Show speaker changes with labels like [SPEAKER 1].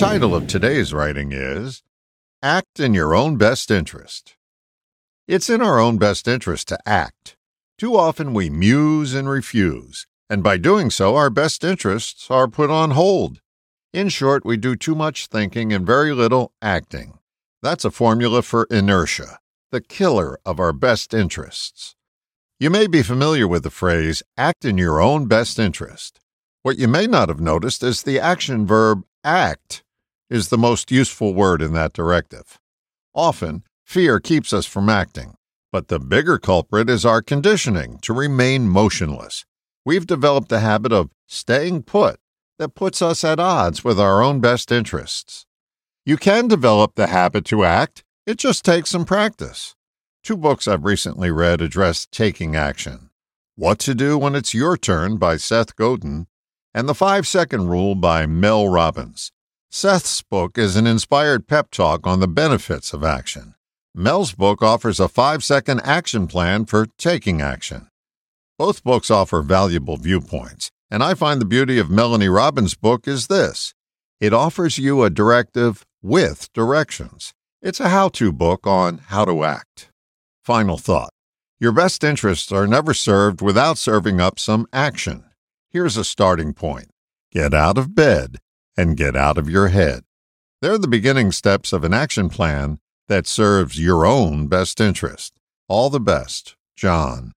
[SPEAKER 1] title of today's writing is Act in Your Own Best Interest. It's in our own best interest to act. Too often we muse and refuse, and by doing so, our best interests are put on hold. In short, we do too much thinking and very little acting. That's a formula for inertia, the killer of our best interests. You may be familiar with the phrase, act in your own best interest. What you may not have noticed is the action verb act is the most useful word in that directive. Often, fear keeps us from acting, but the bigger culprit is our conditioning to remain motionless. We've developed a habit of staying put that puts us at odds with our own best interests. You can develop the habit to act, it just takes some practice. Two books I've recently read address taking action What to Do When It's Your Turn by Seth Godin, and The Five Second Rule by Mel Robbins. Seth's book is an inspired pep talk on the benefits of action. Mel's book offers a five second action plan for taking action. Both books offer valuable viewpoints, and I find the beauty of Melanie Robbins' book is this it offers you a directive with directions. It's a how to book on how to act. Final thought Your best interests are never served without serving up some action. Here's a starting point get out of bed and get out of your head. They're the beginning steps of an action plan that serves your own best interest. All the best, John.